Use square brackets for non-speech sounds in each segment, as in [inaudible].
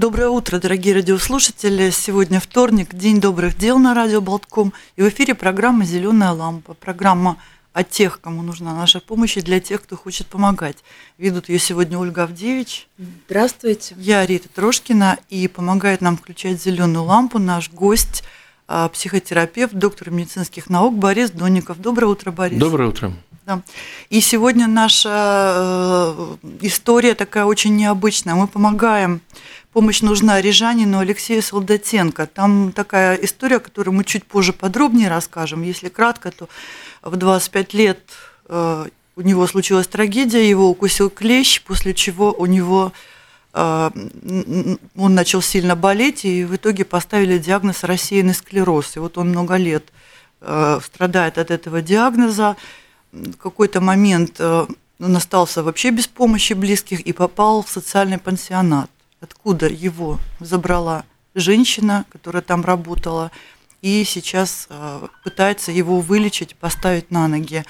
Доброе утро, дорогие радиослушатели. Сегодня вторник, День добрых дел на радио Болтком. И в эфире программа «Зеленая лампа». Программа о тех, кому нужна наша помощь, и для тех, кто хочет помогать. Ведут ее сегодня Ольга Авдевич. Здравствуйте. Я Рита Трошкина, и помогает нам включать зеленую лампу наш гость, а, психотерапевт, доктор медицинских наук Борис Донников. Доброе утро, Борис. Доброе утро. Да. И сегодня наша э, история такая очень необычная. Мы помогаем помощь нужна Рижанину Алексею Солдатенко. Там такая история, которую мы чуть позже подробнее расскажем. Если кратко, то в 25 лет э, у него случилась трагедия, его укусил клещ, после чего у него э, он начал сильно болеть, и в итоге поставили диагноз рассеянный склероз. И вот он много лет э, страдает от этого диагноза. В какой-то момент он остался вообще без помощи близких и попал в социальный пансионат откуда его забрала женщина, которая там работала, и сейчас а, пытается его вылечить, поставить на ноги.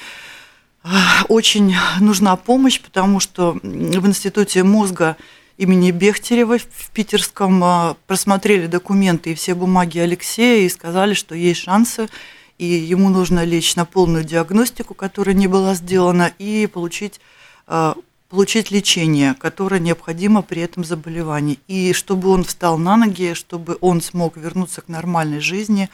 А, очень нужна помощь, потому что в Институте мозга имени Бехтерева в Питерском а, просмотрели документы и все бумаги Алексея и сказали, что есть шансы, и ему нужно лечь на полную диагностику, которая не была сделана, и получить получить лечение, которое необходимо при этом заболевании. И чтобы он встал на ноги, чтобы он смог вернуться к нормальной жизни,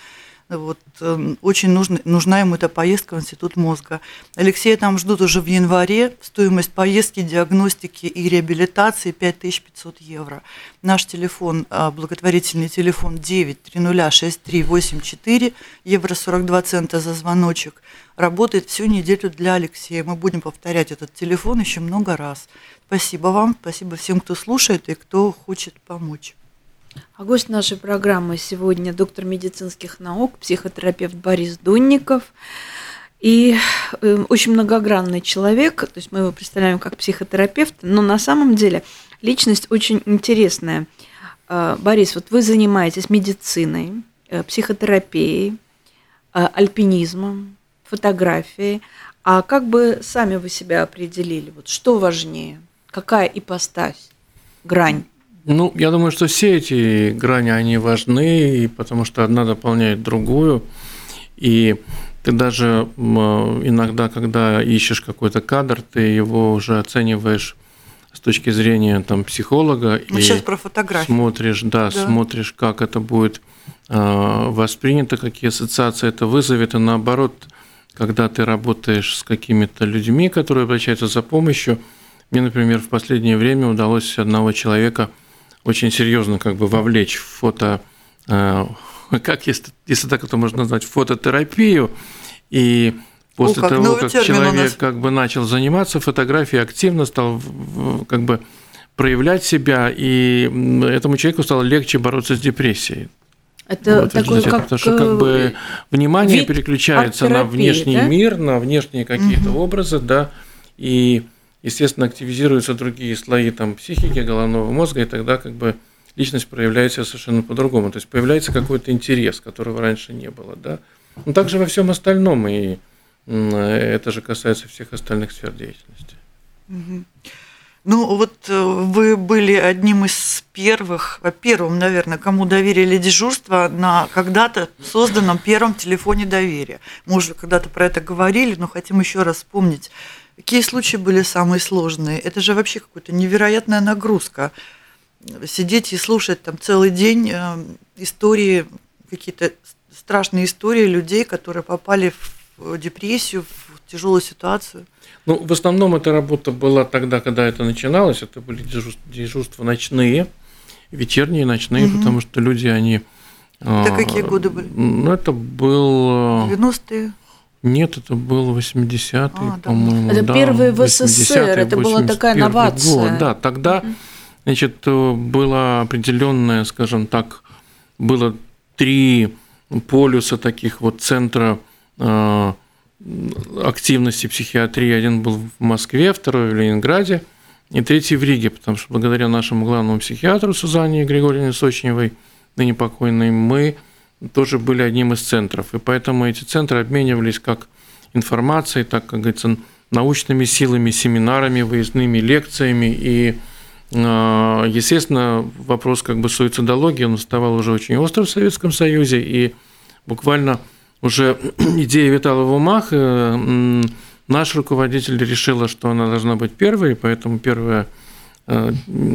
вот, эм, очень нужна, нужна ему эта поездка в Институт мозга. Алексея там ждут уже в январе. Стоимость поездки, диагностики и реабилитации 5500 евро. Наш телефон, а, благотворительный телефон 9306384, евро 42 цента за звоночек, работает всю неделю для Алексея. Мы будем повторять этот телефон еще много раз. Спасибо вам, спасибо всем, кто слушает и кто хочет помочь. А гость нашей программы сегодня доктор медицинских наук, психотерапевт Борис Дунников. И э, очень многогранный человек, то есть мы его представляем как психотерапевт, но на самом деле личность очень интересная. Э, Борис, вот вы занимаетесь медициной, э, психотерапией, альпинизмом, фотографией. А как бы сами вы себя определили? Вот что важнее? Какая ипостась, грань? Ну, я думаю, что все эти грани, они важны, потому что одна дополняет другую. И ты даже иногда, когда ищешь какой-то кадр, ты его уже оцениваешь с точки зрения там, психолога. Мы и сейчас про фотографии. Смотришь, да, да, смотришь, как это будет э, воспринято, какие ассоциации это вызовет. И наоборот, когда ты работаешь с какими-то людьми, которые обращаются за помощью, мне, например, в последнее время удалось одного человека – очень серьезно как бы вовлечь в фото, э, как если, если так это можно назвать, фототерапию. И после О, как того, как человек как бы начал заниматься фотографией, активно стал как бы проявлять себя, и этому человеку стало легче бороться с депрессией. Это вот, такой, как, потому что как бы внимание переключается на внешний да? мир, на внешние какие-то угу. образы, да, и естественно, активизируются другие слои там, психики, головного мозга, и тогда как бы личность проявляется совершенно по-другому. То есть появляется какой-то интерес, которого раньше не было. Да? Но также во всем остальном, и это же касается всех остальных сфер деятельности. Ну, вот э, вы были одним из первых, первым, наверное, кому доверили дежурство на когда-то созданном первом телефоне доверия. Мы уже когда-то про это говорили, но хотим еще раз вспомнить Какие случаи были самые сложные? Это же вообще какая-то невероятная нагрузка. Сидеть и слушать там целый день э, истории, какие-то страшные истории людей, которые попали в депрессию, в тяжелую ситуацию. Ну, в основном эта работа была тогда, когда это начиналось. Это были дежурства ночные, вечерние, ночные, угу. потому что люди, они... Это какие годы были? Ну, это был... 90-е? Нет, это был 80-й, а, по-моему. Это да, первый в СССР, это была такая новация. Год, да, тогда. Значит, было определенное, скажем так, было три полюса таких вот центра э, активности психиатрии. Один был в Москве, второй в Ленинграде и третий в Риге, потому что благодаря нашему главному психиатру Сузанне Григорьевне Сочневой, ныне покойной, мы тоже были одним из центров. И поэтому эти центры обменивались как информацией, так, как говорится, научными силами, семинарами, выездными лекциями. И, а, естественно, вопрос как бы суицидологии, он вставал уже очень остро в Советском Союзе, и буквально уже [clears throat] идея витала в умах, э, наш руководитель решила, что она должна быть первой, поэтому первая э,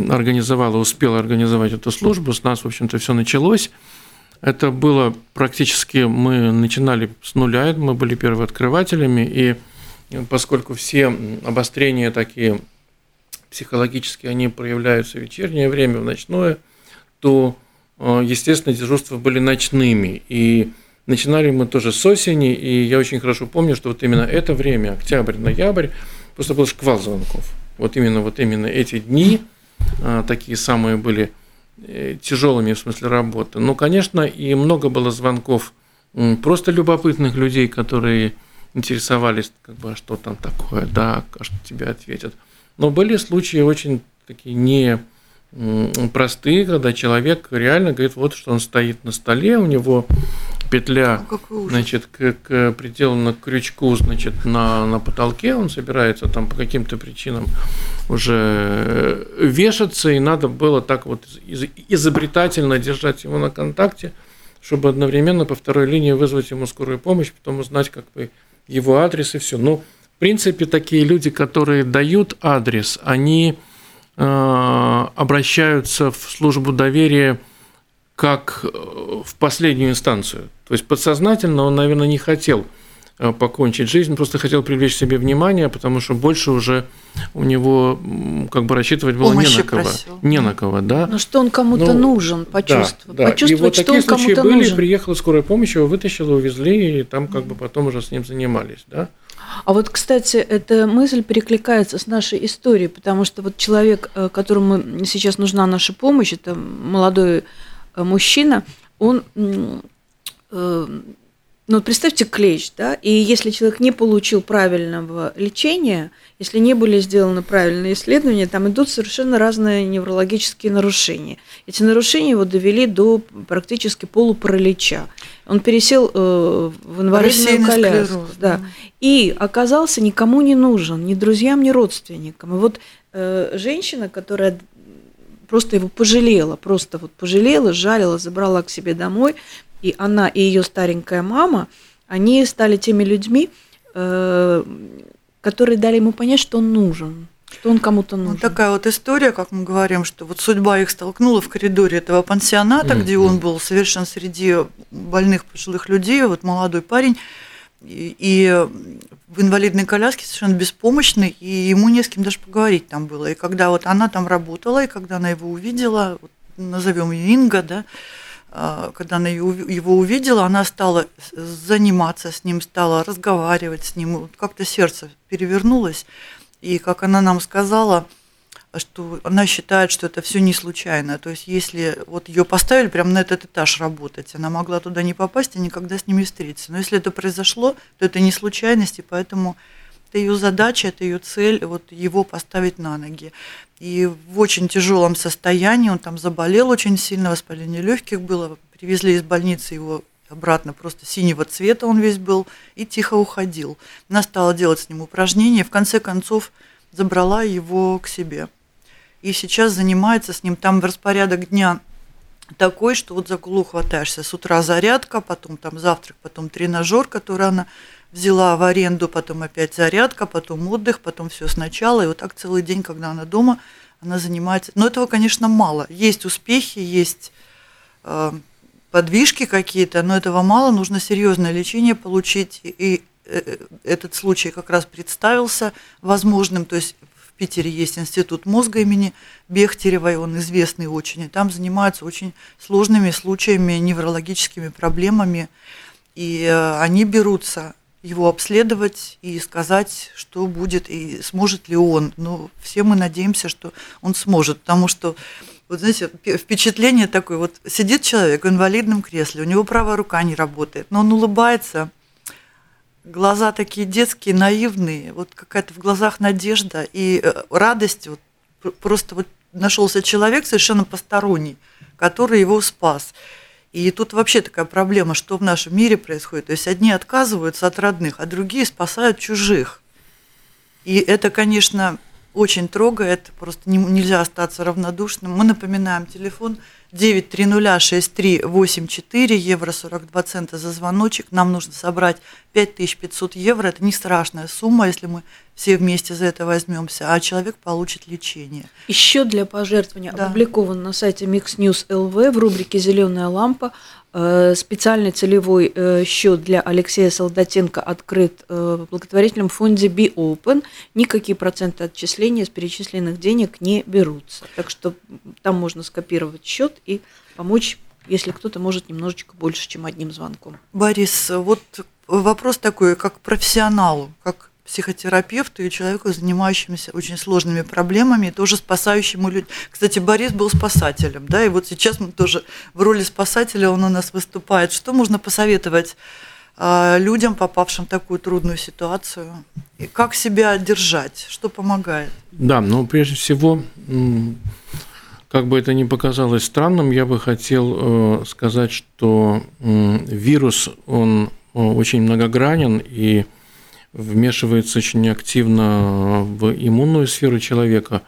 организовала, успела организовать эту службу, с нас, в общем-то, все началось. Это было практически, мы начинали с нуля, мы были первооткрывателями, и поскольку все обострения такие психологические, они проявляются в вечернее время, в ночное, то, э, естественно, дежурства были ночными. И начинали мы тоже с осени, и я очень хорошо помню, что вот именно это время, октябрь, ноябрь, просто был шквал звонков. Вот именно, вот именно эти дни э, такие самые были тяжелыми в смысле работы. Но, конечно, и много было звонков просто любопытных людей, которые интересовались, как бы, а что там такое, да, а что тебе ответят. Но были случаи очень такие не простые, когда человек реально говорит, вот что он стоит на столе, у него петля, значит, к, к приделана к крючку, значит, на, на потолке, он собирается там по каким-то причинам уже вешаться, и надо было так вот изобретательно держать его на контакте, чтобы одновременно по второй линии вызвать ему скорую помощь, потом узнать как бы его адрес и все. Но, ну, в принципе, такие люди, которые дают адрес, они э, обращаются в службу доверия как э, в последнюю инстанцию. То есть подсознательно он, наверное, не хотел э, покончить жизнь, просто хотел привлечь себе внимание, потому что больше уже у него как бы рассчитывать было Помощи не на кого. Просил. Не на кого, да. Но что он кому-то ну, нужен, почувствовать. Да, да. Почувствовать, и вот что такие он случаи были, нужен. приехала скорая помощь, его вытащила, увезли, и там как бы потом уже с ним занимались, да. А вот, кстати, эта мысль перекликается с нашей историей, потому что вот человек, э, которому сейчас нужна наша помощь, это молодой мужчина, он, э, ну, представьте клещ, да, и если человек не получил правильного лечения, если не были сделаны правильные исследования, там идут совершенно разные неврологические нарушения. Эти нарушения его довели до практически полупаралича. Он пересел э, в инвалидную коляску. Да. И оказался никому не нужен, ни друзьям, ни родственникам. И вот э, женщина, которая просто его пожалела, просто вот пожалела, жалила, забрала к себе домой. И она, и ее старенькая мама, они стали теми людьми, э, которые дали ему понять, что он нужен, что он кому-то нужен. Вот такая вот история, как мы говорим, что вот судьба их столкнула в коридоре этого пансионата, mm-hmm. где он был совершенно среди больных пожилых людей, вот молодой парень, и в инвалидной коляске совершенно беспомощный, и ему не с кем даже поговорить там было. И когда вот она там работала, и когда она его увидела, вот, назовем ее Инга, да, а, когда она его увидела, она стала заниматься с ним, стала разговаривать с ним, вот как-то сердце перевернулось, и как она нам сказала – что она считает, что это все не случайно. То есть, если вот ее поставили прямо на этот этаж работать, она могла туда не попасть и никогда с ними встретиться. Но если это произошло, то это не случайность, и поэтому это ее задача, это ее цель, вот его поставить на ноги. И в очень тяжелом состоянии, он там заболел очень сильно, воспаление легких было, привезли из больницы его обратно, просто синего цвета он весь был, и тихо уходил. Она стала делать с ним упражнения, в конце концов забрала его к себе и сейчас занимается с ним. Там распорядок дня такой, что вот за голову хватаешься. С утра зарядка, потом там завтрак, потом тренажер, который она взяла в аренду, потом опять зарядка, потом отдых, потом все сначала. И вот так целый день, когда она дома, она занимается. Но этого, конечно, мало. Есть успехи, есть э, подвижки какие-то, но этого мало. Нужно серьезное лечение получить. И э, этот случай как раз представился возможным. То есть Питере есть институт мозга имени Бехтеревой, он известный очень, и там занимаются очень сложными случаями, неврологическими проблемами, и э, они берутся его обследовать и сказать, что будет и сможет ли он. Но все мы надеемся, что он сможет, потому что вот знаете, впечатление такое, вот сидит человек в инвалидном кресле, у него правая рука не работает, но он улыбается, глаза такие детские, наивные, вот какая-то в глазах надежда и э, радость, вот просто вот нашелся человек совершенно посторонний, который его спас. И тут вообще такая проблема, что в нашем мире происходит. То есть одни отказываются от родных, а другие спасают чужих. И это, конечно, очень трогает, просто не, нельзя остаться равнодушным. Мы напоминаем телефон 9306384, евро 42 цента за звоночек. Нам нужно собрать 5500 евро. Это не страшная сумма, если мы все вместе за это возьмемся, а человек получит лечение. Еще для пожертвования да. опубликован на сайте Mix News LV в рубрике «Зеленая лампа» специальный целевой э, счет для Алексея Солдатенко открыт э, в благотворительном фонде Be Open. Никакие проценты отчисления с перечисленных денег не берутся. Так что там можно скопировать счет и помочь, если кто-то может немножечко больше, чем одним звонком. Борис, вот вопрос такой, как профессионалу, как психотерапевту и человеку, занимающемуся очень сложными проблемами, тоже спасающему людей. Кстати, Борис был спасателем, да, и вот сейчас мы тоже в роли спасателя он у нас выступает. Что можно посоветовать э, людям, попавшим в такую трудную ситуацию? И как себя держать? Что помогает? Да, ну прежде всего, как бы это ни показалось странным, я бы хотел э, сказать, что вирус, он э, очень многогранен и вмешивается очень активно в иммунную сферу человека,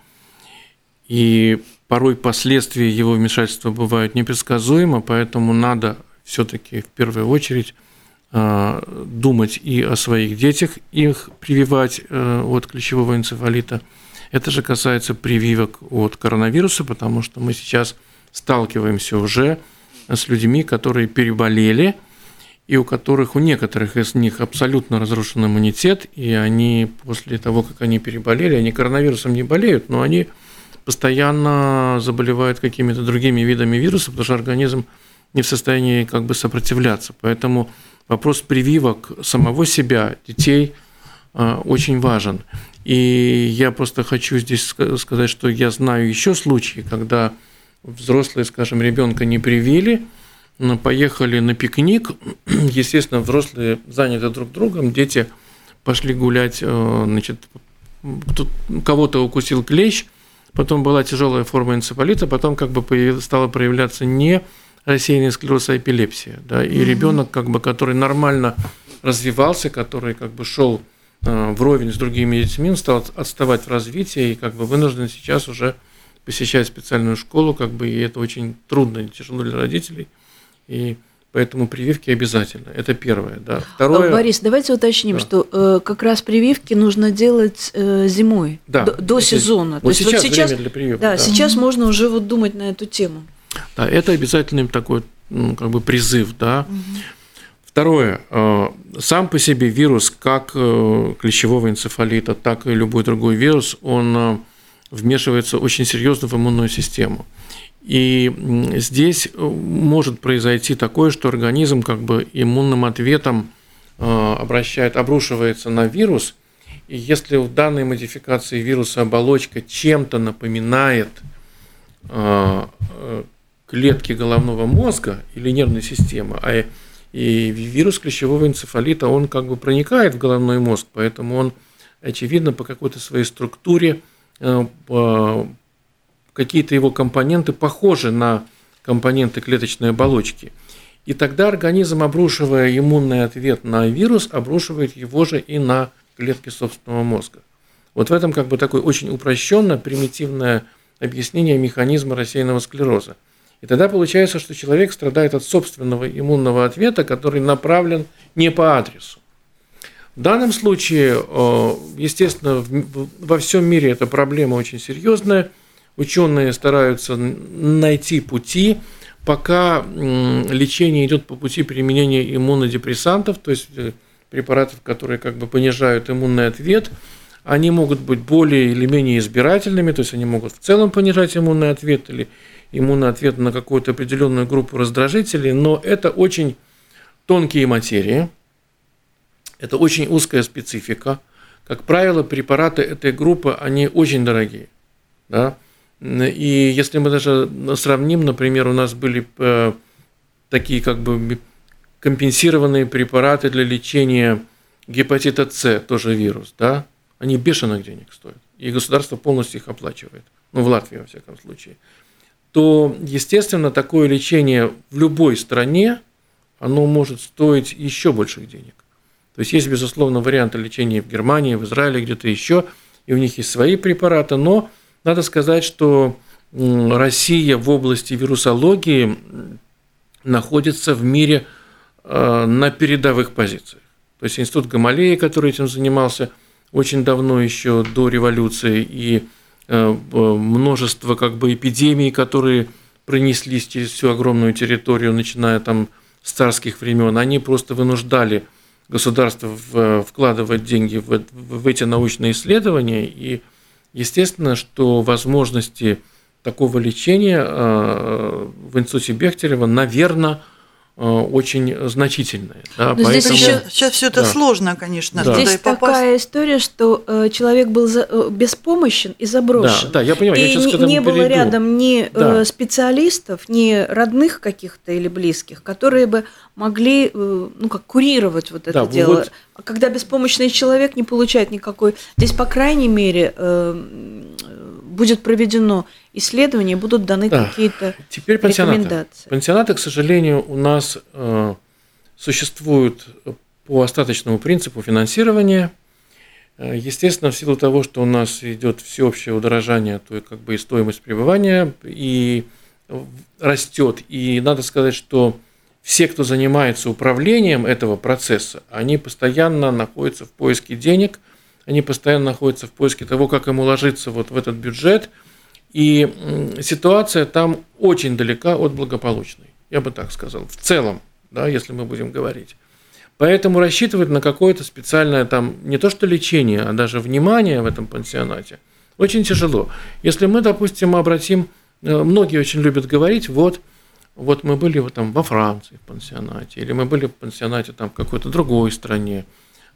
и порой последствия его вмешательства бывают непредсказуемы, поэтому надо все-таки в первую очередь а, думать и о своих детях, их прививать э, от клещевого энцефалита. Это же касается прививок от коронавируса, потому что мы сейчас сталкиваемся уже с людьми, которые переболели – и у которых, у некоторых из них абсолютно разрушен иммунитет, и они после того, как они переболели, они коронавирусом не болеют, но они постоянно заболевают какими-то другими видами вируса, потому что организм не в состоянии как бы сопротивляться. Поэтому вопрос прививок самого себя, детей, а, очень важен. И я просто хочу здесь сказать, что я знаю еще случаи, когда взрослые, скажем, ребенка не привили – поехали на пикник. [clears throat] Естественно, взрослые заняты друг другом, дети пошли гулять, э, значит, тут кого-то укусил клещ, потом была тяжелая форма энцефалита, потом как бы стала проявляться не рассеянный склероз, а эпилепсия. Да, и ребенок, как бы, который нормально развивался, который как бы шел э, вровень с другими детьми, он стал отставать в развитии и как бы вынужден сейчас уже посещать специальную школу, как бы, и это очень трудно и тяжело для родителей – и Поэтому прививки обязательно. Это первое. Да. Второе. Борис, давайте уточним, да. что э, как раз прививки нужно делать э, зимой, да. до, до сезона. Вот То есть сейчас, вот сейчас время для прививок. Да, да, сейчас можно уже вот думать на эту тему. Да, это обязательный такой ну, как бы призыв, да. Угу. Второе. Э, сам по себе вирус, как э, клещевого энцефалита, так и любой другой вирус, он э, вмешивается очень серьезно в иммунную систему. И здесь э, может произойти такое, что организм как бы иммунным ответом э, обращает, обрушивается на вирус, и если в данной модификации вируса оболочка чем-то напоминает э, клетки головного мозга или нервной системы, а и вирус клещевого энцефалита, он как бы проникает в головной мозг, поэтому он, очевидно, по какой-то своей структуре какие-то его компоненты похожи на компоненты клеточной оболочки. И тогда организм, обрушивая иммунный ответ на вирус, обрушивает его же и на клетки собственного мозга. Вот в этом как бы такое очень упрощенное, примитивное объяснение механизма рассеянного склероза. И тогда получается, что человек страдает от собственного иммунного ответа, который направлен не по адресу. В данном случае, э, естественно, во всем мире эта проблема очень серьезная – Ученые стараются найти пути, пока лечение идет по пути применения иммунодепрессантов, то есть э, препаратов, которые как бы понижают иммунный ответ, они могут быть более или менее избирательными, то есть они могут в целом понижать иммунный ответ или иммунный ответ на какую-то определенную группу раздражителей, но это очень тонкие материи. Это очень узкая специфика. Как правило, препараты этой группы, они очень дорогие. Да? И если мы даже сравним, например, у нас были э, такие как бы компенсированные препараты для лечения гепатита С, тоже вирус, да, они бешеных денег стоят, и государство полностью их оплачивает, ну, в Латвии, во всяком случае, то, естественно, такое лечение в любой стране, оно может стоить еще больших денег. То есть есть, безусловно, варианты лечения в Германии, в Израиле, где-то еще, и у них есть свои препараты, но надо сказать, что Россия в области вирусологии находится в мире э, на передовых позициях. То есть институт Гамалеи, который этим занимался очень давно, еще до революции, и э, множество как бы эпидемий, которые пронеслись через всю огромную территорию, начиная там с царских времен, они просто вынуждали государство вкладывать деньги в, в эти научные исследования, и естественно, что возможности такого лечения э, в институте Бехтерева, наверное, очень значительные. Да, поэтому... здесь еще... Сейчас все это да. сложно, конечно. Да. Здесь такая история, что э, человек был за, э, беспомощен и заброшен. Да, да я понимаю. И я сейчас не, не было рядом ни да. специалистов, ни родных каких-то или близких, которые бы могли ну, как, курировать вот это да, дело. Вот... А когда беспомощный человек не получает никакой... Здесь, по крайней мере, будет проведено исследование, будут даны да. какие-то Теперь пансионаты. рекомендации. Пансионаты, к сожалению, у нас э, существуют по остаточному принципу финансирования. Э, естественно, в силу того, что у нас идет всеобщее удорожание, то как бы и стоимость пребывания и растет. И надо сказать, что все, кто занимается управлением этого процесса, они постоянно находятся в поиске денег – они постоянно находятся в поиске того, как им уложиться вот в этот бюджет. И ситуация там очень далека от благополучной, я бы так сказал, в целом, да, если мы будем говорить. Поэтому рассчитывать на какое-то специальное там не то что лечение, а даже внимание в этом пансионате очень тяжело. Если мы, допустим, обратим, э, многие очень любят говорить, вот, вот мы были вот там во Франции в пансионате, или мы были в пансионате там в какой-то другой стране,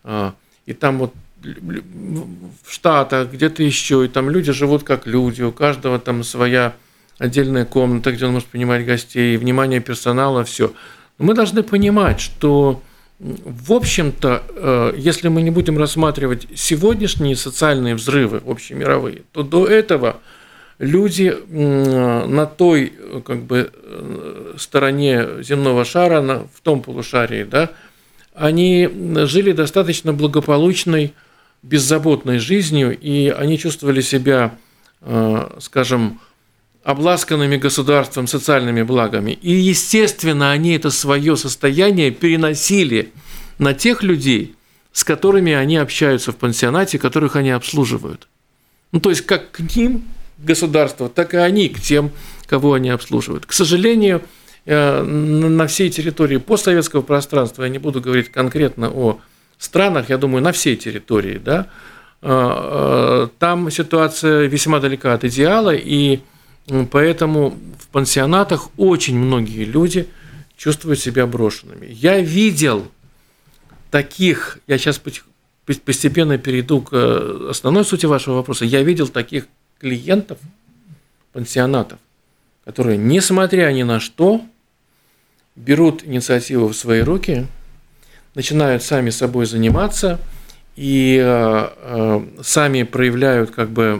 а, и там вот в Штатах, где-то еще, и там люди живут как люди, у каждого там своя отдельная комната, где он может принимать гостей, внимание персонала, все. Но мы должны понимать, что, в общем-то, э, если мы не будем рассматривать сегодняшние социальные взрывы общемировые, то до этого люди на той как бы, э, стороне земного шара, в том полушарии, да, они жили достаточно благополучной беззаботной жизнью, и они чувствовали себя, э, скажем, обласканными государством социальными благами. И, естественно, они это свое состояние переносили на тех людей, с которыми они общаются в пансионате, которых они обслуживают. Ну, то есть, как к ним государство, так и они к тем, кого они обслуживают. К сожалению, э, на всей территории постсоветского пространства, я не буду говорить конкретно о странах, я думаю, на всей территории, да, а, а, там ситуация весьма далека от идеала, и поэтому в пансионатах очень многие люди чувствуют себя брошенными. Я видел таких, я сейчас постепенно перейду к э, основной сути вашего вопроса, я видел таких клиентов пансионатов, которые, несмотря ни на что, берут инициативу в свои руки – начинают сами собой заниматься и э, э, сами проявляют как бы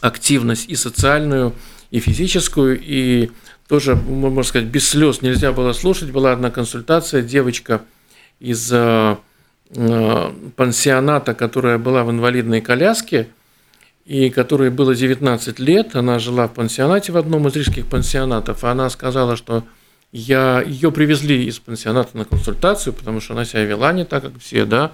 активность и социальную, и физическую, и тоже, можно сказать, без слез нельзя было слушать. Была одна консультация, девочка из э, пансионата, которая была в инвалидной коляске, и которой было 19 лет, она жила в пансионате в одном из рижских пансионатов, она сказала, что я, ее привезли из пансионата на консультацию, потому что она себя вела не так, как все, да.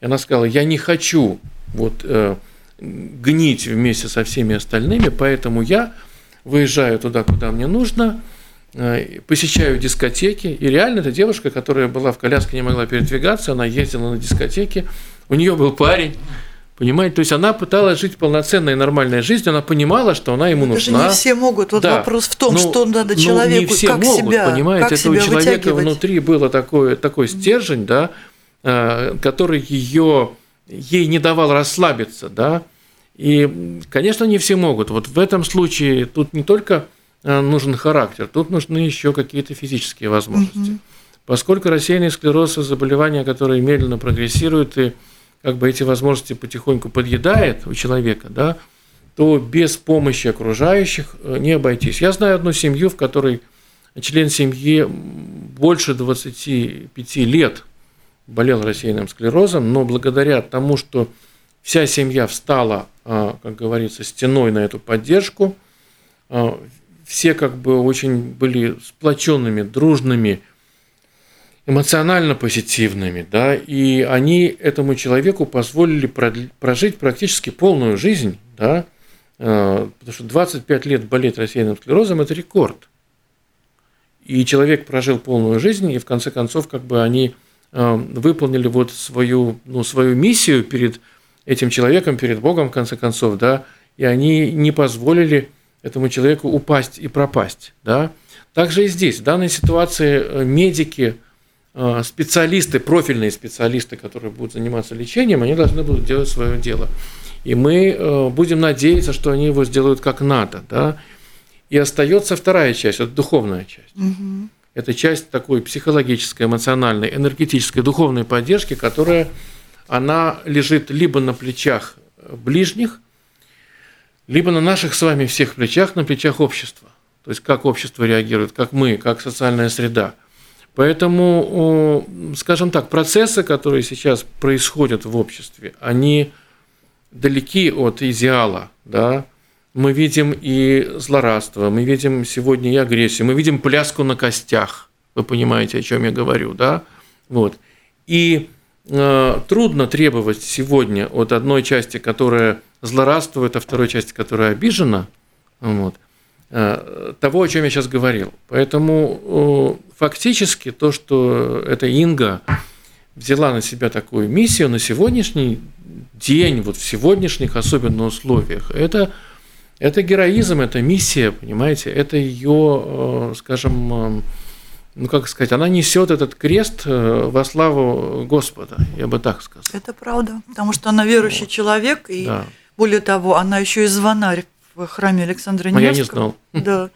И она сказала, я не хочу вот э, гнить вместе со всеми остальными, поэтому я выезжаю туда, куда мне нужно, э, посещаю дискотеки. И реально эта девушка, которая была в коляске, не могла передвигаться, она ездила на дискотеки. У нее был парень, Понимаете? То есть она пыталась жить полноценной нормальной жизнью, она понимала, что она ему Это нужна. же не все могут. Вот Да. вопрос в том, Ну, что надо ну, человеку, не все как могут, себя, понимаете, как это у себя человека вытягивать. внутри было такое, такой стержень, да, э, который ее ей не давал расслабиться, да. И, конечно, не все могут. Вот в этом случае тут не только э, нужен характер, тут нужны еще какие-то физические возможности. Поскольку рассеянный склероз – заболевание, которое медленно прогрессирует и как бы эти возможности потихоньку подъедает у человека, да, то без помощи окружающих э, не обойтись. Я знаю одну семью, в которой член семьи больше 25 лет болел рассеянным склерозом, но благодаря тому, что вся семья встала, а, как говорится, стеной на эту поддержку, а, все как бы очень были сплоченными, дружными, эмоционально позитивными, да, и они этому человеку позволили прожить практически полную жизнь, да, э, потому что 25 лет болеть рассеянным склерозом – это рекорд. И человек прожил полную жизнь, и в конце концов, как бы они э, выполнили вот свою, ну, свою миссию перед этим человеком, перед Богом, в конце концов, да, и они не позволили этому человеку упасть и пропасть, да. Также и здесь, в данной ситуации э, медики, специалисты, профильные специалисты, которые будут заниматься лечением, они должны будут делать свое дело. И мы э, будем надеяться, что они его сделают как надо, да. И остается вторая часть, это духовная часть. Мгм. Это часть такой психологической, эмоциональной, энергетической, духовной поддержки, которая она лежит либо на плечах ближних, либо на наших с вами всех плечах, на плечах общества. То есть как общество реагирует, как мы, как социальная среда. Поэтому, скажем так, процессы, которые сейчас происходят в обществе, они далеки от идеала, да, мы видим и злорадство, мы видим сегодня и агрессию, мы видим пляску на костях. Вы понимаете, о чем я говорю, да? Вот. И э, трудно требовать сегодня от одной части, которая злорадствует, а второй части, которая обижена, вот, того, о чем я сейчас говорил. Поэтому э, фактически то, что эта Инга взяла на себя такую миссию на сегодняшний день, вот в сегодняшних особенно условиях, это это героизм, это миссия, понимаете, это ее, э, скажем, э, ну как сказать, она несет этот крест э, во славу Господа, я бы так сказал. Это правда, потому что она верующий человек, и Да. более того, она еще и звонарь в храме Александра А я не Невского. знал. Да.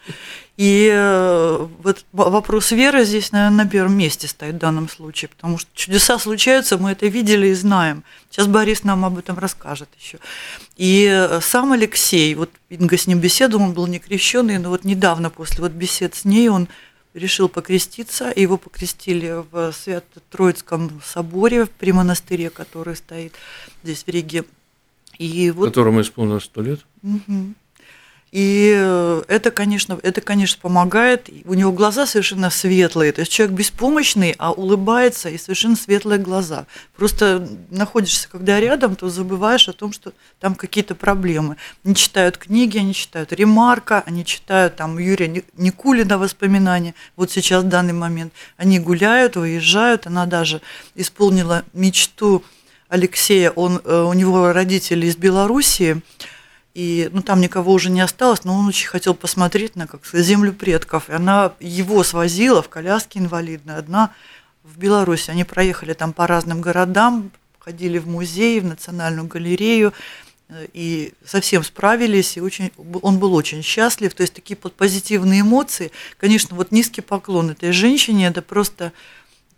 И э, вот вопрос веры здесь, наверное, на первом месте стоит в данном случае, потому что чудеса случаются, мы это видели и знаем. Сейчас Борис нам об этом расскажет еще. И э, сам Алексей, вот Инга с ним беседовал, он был не крещенный, но вот недавно после вот бесед с ней он решил покреститься, и его покрестили в Свято-Троицком соборе при монастыре, который стоит здесь в Риге. И вот Которому исполнилось сто лет. Мгм. И э, это, конечно, это, конечно, помогает. У него глаза совершенно светлые. То есть человек беспомощный, а улыбается и совершенно светлые глаза. Просто находишься, когда рядом, то забываешь о том, что там какие-то проблемы. Они читают книги, они читают Ремарка, они читают там Юрия Ни- Никулина воспоминания. Вот сейчас в данный момент они гуляют, выезжают. Она даже исполнила мечту Алексея. Он, э, у него родители из Белоруссии. И ну, там никого уже не осталось, но он очень хотел посмотреть на как землю предков. И она его свозила в коляске инвалидной, одна в Беларуси. Они проехали там по разным городам, ходили в музей, в национальную галерею, э, и совсем справились, и очень, он был очень счастлив. То есть такие позитивные эмоции. Конечно, вот низкий поклон этой женщине, это просто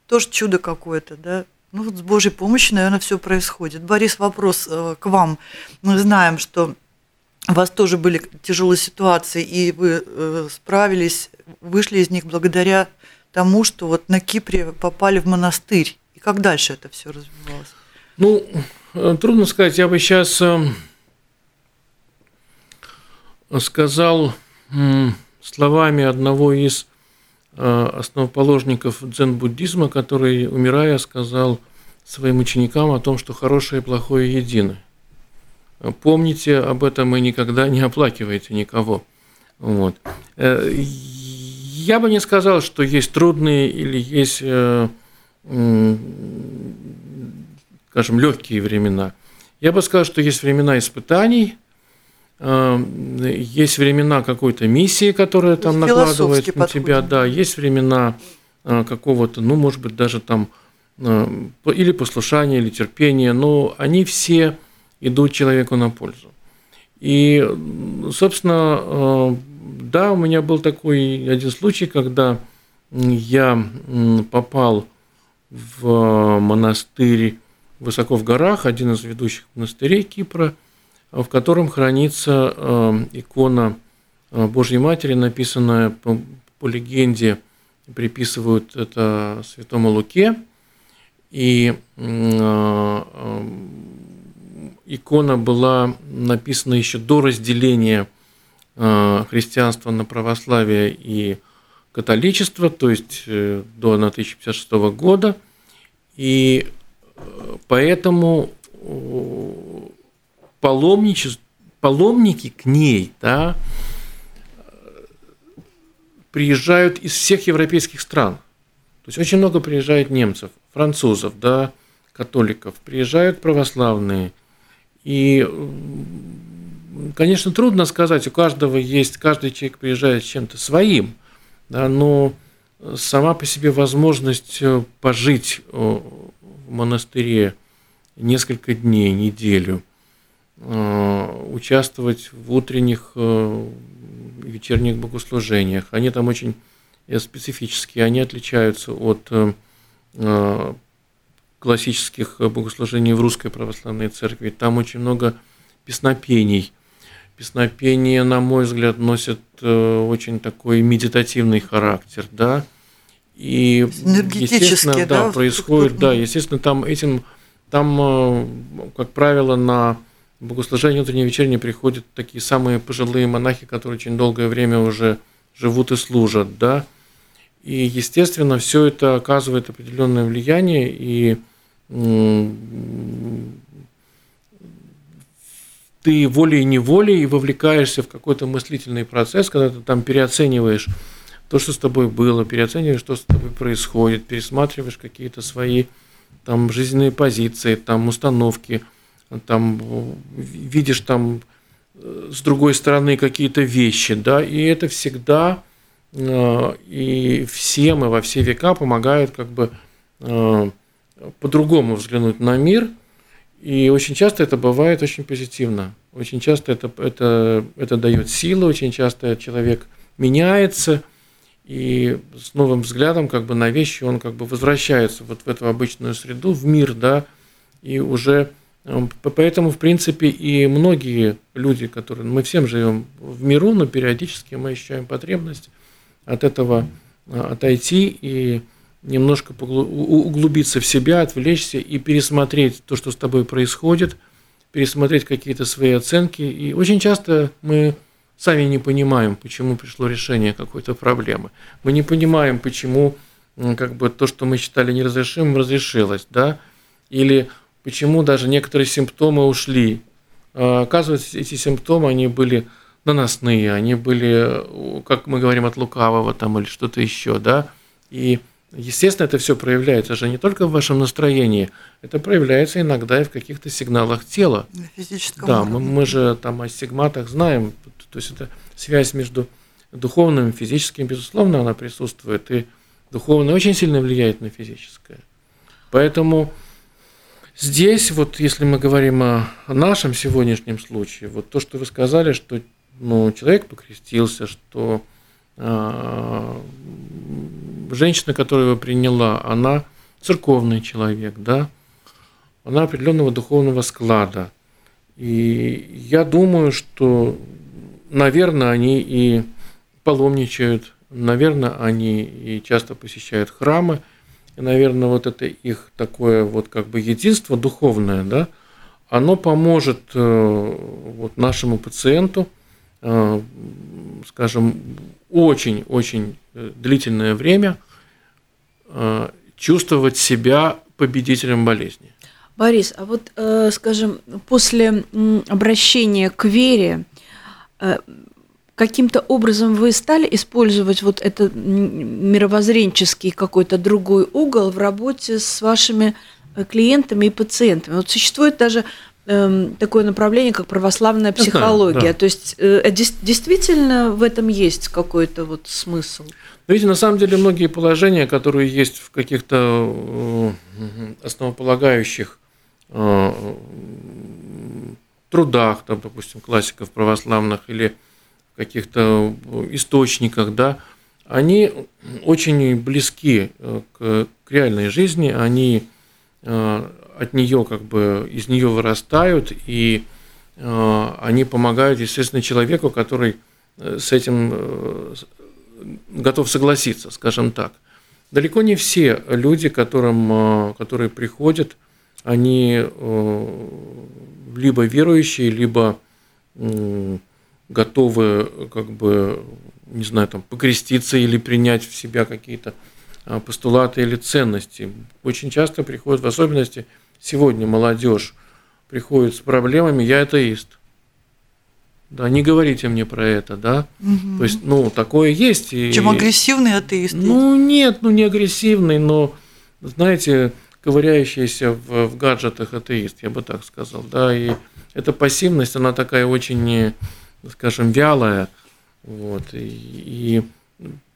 тоже чудо какое-то, да. Ну вот с Божьей помощью, наверное, все происходит. Борис, вопрос э, к вам. Мы знаем, что у вас тоже были тяжелые ситуации, и вы э, справились, вышли из них благодаря тому, что вот на Кипре попали в монастырь. И как дальше это все развивалось? Ну, э, трудно сказать, я бы сейчас сказал м, словами одного из э, основоположников дзен-буддизма, который, умирая, сказал своим ученикам о том, что хорошее и плохое едины. Помните об этом и никогда не оплакивайте никого. Вот. Э, Я бы не сказал, что есть трудные или есть, э, скажем, легкие времена. Я бы сказал, что есть времена испытаний, есть времена какой-то миссии, которая там накладывает на тебя, да, есть времена какого-то, ну, может быть, даже там или послушания, или терпения, но они все идут человеку на пользу. И, собственно, да, у меня был такой один случай, когда я попал в монастырь высоко в горах, один из ведущих монастырей Кипра, в котором хранится э, икона э, Божьей Матери, написанная по, по легенде, приписывают это святому Луке. И э, икона была написана еще до разделения христианства на православие и католичество, то есть до 1056 года. И поэтому паломничество, паломники к ней да, приезжают из всех европейских стран. То есть очень много приезжает немцев, французов, да, католиков, приезжают православные. И, конечно, трудно сказать, у каждого есть, каждый человек приезжает с чем-то своим, да, но сама по себе возможность э, пожить э, в монастыре несколько дней, неделю, э, участвовать в утренних вечерних богослужениях. Они там очень специфические, они отличаются от классических богослужений в Русской Православной Церкви. Там очень много песнопений – Песнопение, на мой взгляд, носит э, очень такой медитативный характер, да. И, естественно, да, да происходит, да, естественно, там этим, там, э, как правило, на богослужение утреннее вечернее приходят такие самые пожилые монахи, которые очень долгое время уже живут и служат, да. И, естественно, все это оказывает определенное влияние, и ты волей-неволей вовлекаешься в какой-то мыслительный процесс, когда ты там переоцениваешь то, что с тобой было, переоцениваешь, что с тобой происходит, пересматриваешь какие-то свои там жизненные позиции, там установки, там видишь там э, с другой стороны какие-то вещи, да, и это всегда э, и всем и во все века помогает как бы э, по-другому взглянуть на мир – и очень часто это бывает очень позитивно. Очень часто это, это, это дает силы, очень часто человек меняется, и с новым взглядом как бы на вещи он как бы возвращается вот в эту обычную среду, в мир, да, и уже эм, Поэтому, в принципе, и многие люди, которые... Мы всем живем в миру, но периодически мы ощущаем потребность от этого э, отойти и немножко углубиться в себя, отвлечься и пересмотреть то, что с тобой происходит, пересмотреть какие-то свои оценки. И очень часто мы сами не понимаем, почему пришло решение какой-то проблемы. Мы не понимаем, почему как бы то, что мы считали неразрешимым, разрешилось, да, или почему даже некоторые симптомы ушли. А, оказывается, эти симптомы, они были наносные, они были, как мы говорим, от лукавого там или что-то еще, да, и Естественно, это все проявляется же не только в вашем настроении, это проявляется иногда и в каких-то сигналах тела. На физическом да, мы, мы же там о сигматах знаем, то есть это связь между духовным и физическим, безусловно, она присутствует, и духовное очень сильно влияет на физическое. Поэтому здесь, вот если мы говорим о нашем сегодняшнем случае, вот то, что вы сказали, что ну, человек покрестился, что а, женщина, которая его приняла, она церковный человек, да, она определенного духовного склада. И я думаю, что, наверное, они и паломничают, наверное, они и часто посещают храмы, и, наверное, вот это их такое вот как бы единство духовное, да, оно поможет э, вот нашему пациенту, э, скажем, очень-очень э, длительное время чувствовать себя победителем болезни. Борис, а вот, э, скажем, после обращения к вере, каким-то образом вы стали использовать вот этот мировоззренческий какой-то другой угол в работе с вашими клиентами и пациентами? Вот существует даже эм, такое направление, как православная психология. Знаю, да. То есть э, действительно в этом есть какой-то вот смысл? Видите, на самом деле многие положения, которые есть в каких-то э, основополагающих э, трудах, там, допустим, классиков православных или в каких-то источниках, да, они очень близки к, к реальной жизни, они от нее как бы из нее вырастают, и э, они помогают, естественно, человеку, который э, с этим э, готов согласиться, скажем так. Далеко не все люди, которым, которые приходят, они либо верующие, либо готовы, как бы, не знаю, там, покреститься или принять в себя какие-то постулаты или ценности. Очень часто приходят, в особенности сегодня молодежь приходит с проблемами, я атеист. Да, не говорите мне про это, да. Угу. То есть, ну, такое есть. И, Чем агрессивный атеист? Ну, нет, ну, не агрессивный, но, знаете, ковыряющийся в, в гаджетах атеист, я бы так сказал, да, и эта пассивность, она такая очень, скажем, вялая, вот, и, и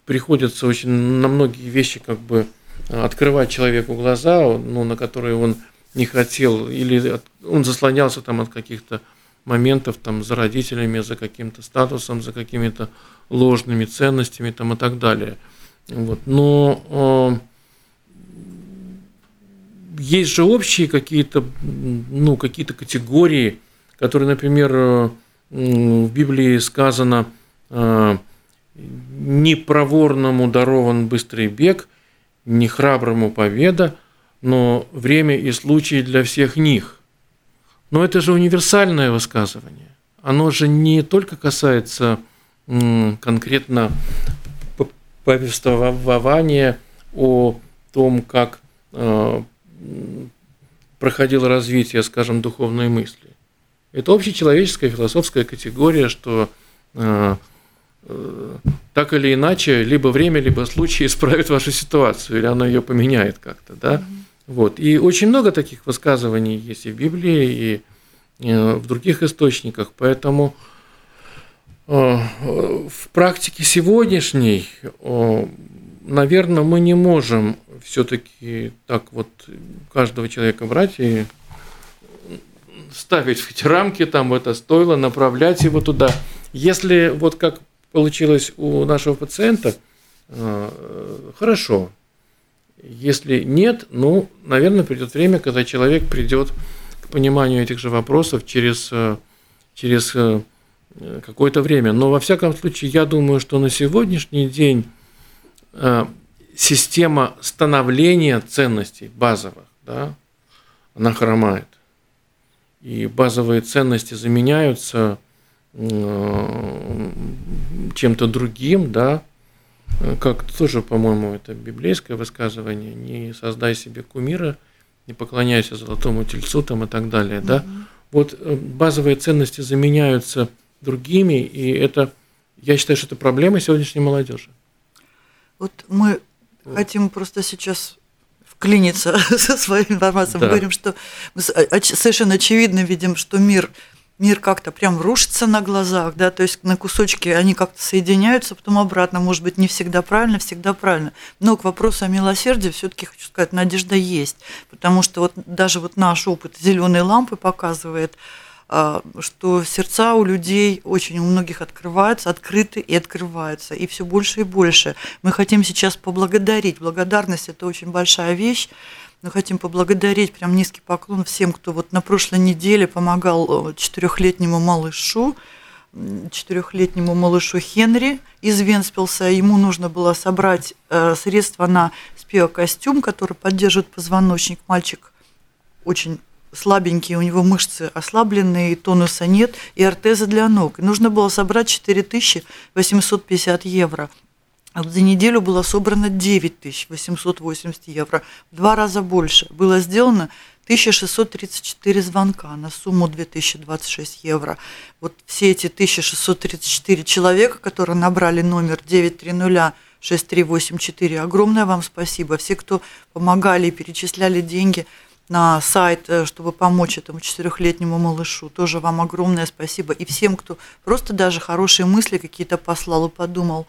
приходится очень на многие вещи как бы открывать человеку глаза, ну, на которые он не хотел, или он заслонялся там от каких-то моментов там за родителями, за каким-то статусом, за какими-то ложными ценностями там и так далее. Вот. Но э, есть же общие какие-то, ну, какие-то категории, которые, например, э, в Библии сказано э, «не проворному дарован быстрый бег, не храброму победа, но время и случай для всех них. Но это же универсальное высказывание. Оно же не только касается конкретно повествования о том, как э, проходило развитие, скажем, духовной мысли. Это общечеловеческая философская категория, что э, э, так или иначе, либо время, либо случай исправит вашу ситуацию, или оно ее поменяет как-то, да. Mm-hmm. Вот. И очень много таких высказываний есть и в Библии, и э, в других источниках. Поэтому э, в практике сегодняшней, наверное, мы не можем все-таки так вот каждого человека брать и ставить в эти рамки, там в это стоило, направлять его туда. Если вот как получилось у нашего пациента, э, хорошо, если нет, ну, наверное, придет время, когда человек придет к пониманию этих же вопросов через, э, через э, какое-то время. Но во всяком случае, я думаю, что на сегодняшний день э, система становления ценностей базовых, да, она хромает. И базовые ценности заменяются чем-то другим, да, как тоже, по-моему, это библейское высказывание, не создай себе кумира, не поклоняйся золотому тельцу там и так далее, да. Вот э, базовые ценности заменяются другими, и это, я считаю, что это проблема сегодняшней молодежи. Вот мы вот. хотим просто сейчас вклиниться [laughs] со своей информацией. Да. Мы говорим, что мы совершенно очевидно видим, что мир мир как-то прям рушится на глазах, да, то есть на кусочки они как-то соединяются, потом обратно, может быть, не всегда правильно, всегда правильно. Но к вопросу о милосердии все-таки хочу сказать, надежда есть, потому что вот даже вот наш опыт зеленой лампы показывает, а, что сердца у людей очень у многих открываются, открыты и открываются, и все больше и больше. Мы хотим сейчас поблагодарить. Благодарность – это очень большая вещь. Мы хотим поблагодарить, прям низкий поклон всем, кто вот на прошлой неделе помогал э, четырехлетнему малышу, четырехлетнему малышу Хенри из Венспилса. Ему нужно было собрать э, средства на спиокостюм, который поддерживает позвоночник. Мальчик очень слабенький, у него мышцы ослабленные, тонуса нет, и ортеза для ног. И нужно было собрать 4850 евро. А за неделю было собрано 9880 евро, в два раза больше. Было сделано 1634 звонка на сумму 2026 евро. Вот все эти 1634 человека, которые набрали номер 930 6384, огромное вам спасибо. Все, кто помогали и перечисляли деньги, на сайт, э, чтобы помочь этому четырехлетнему малышу. Тоже вам огромное спасибо. И всем, кто просто даже хорошие мысли какие-то послал и подумал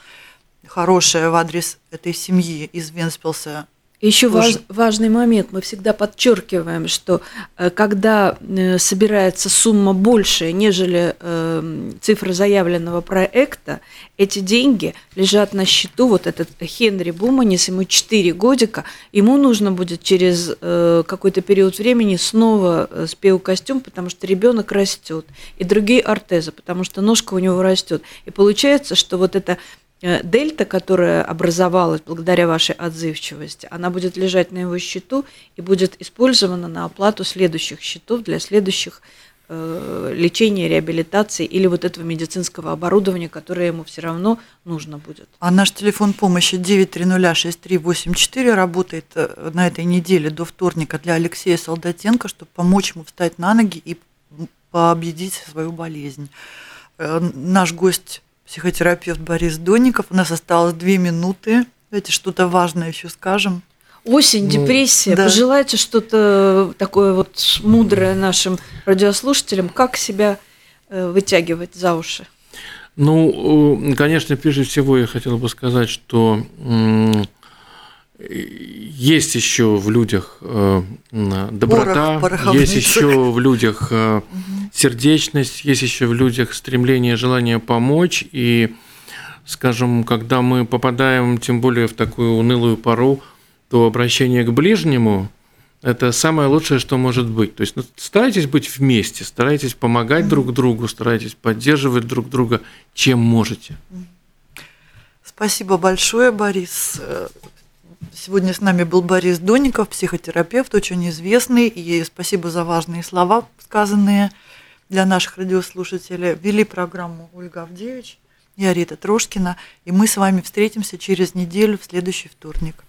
хорошее в адрес этой семьи из Венспилса, еще важ, важный момент. Мы всегда подчеркиваем, что э, когда э, собирается сумма большая, нежели э, цифра заявленного проекта, эти деньги лежат на счету. Вот этот Хенри Буманис, ему 4 годика, ему нужно будет через какой-то период времени снова спеу костюм, потому что ребенок растет, и другие ортезы, потому что ножка у него растет. И получается, что вот это Э, дельта, которая образовалась благодаря вашей отзывчивости, она будет лежать на его счету и будет использована на оплату следующих счетов для следующих э, лечения, реабилитации или вот этого медицинского оборудования, которое ему все равно нужно будет. А наш телефон помощи 9306384 работает э, на этой неделе до вторника для Алексея Солдатенко, чтобы помочь ему встать на ноги и победить свою болезнь. Наш гость психотерапевт Борис Донников. У нас осталось две минуты. Давайте что-то важное еще скажем. Осень, ну, депрессия. Да. Пожелайте что-то такое вот мудрое нашим радиослушателям, как себя э, вытягивать за уши. Ну, конечно, прежде всего я хотел бы сказать, что есть еще в людях э, доброта, Порох, есть еще в людях э, сердечность, есть еще в людях стремление, желание помочь. И, скажем, когда мы попадаем, тем более в такую унылую пару, то обращение к ближнему – это самое лучшее, что может быть. То есть ну, старайтесь быть вместе, старайтесь помогать друг другу, старайтесь поддерживать друг друга, чем можете. Спасибо большое, Борис. Сегодня с нами был Борис Донников, психотерапевт, очень известный. И спасибо за важные слова, сказанные для наших радиослушателей. Вели программу Ольга Авдевич, я Рита Трошкина. И мы с вами встретимся через неделю в следующий вторник.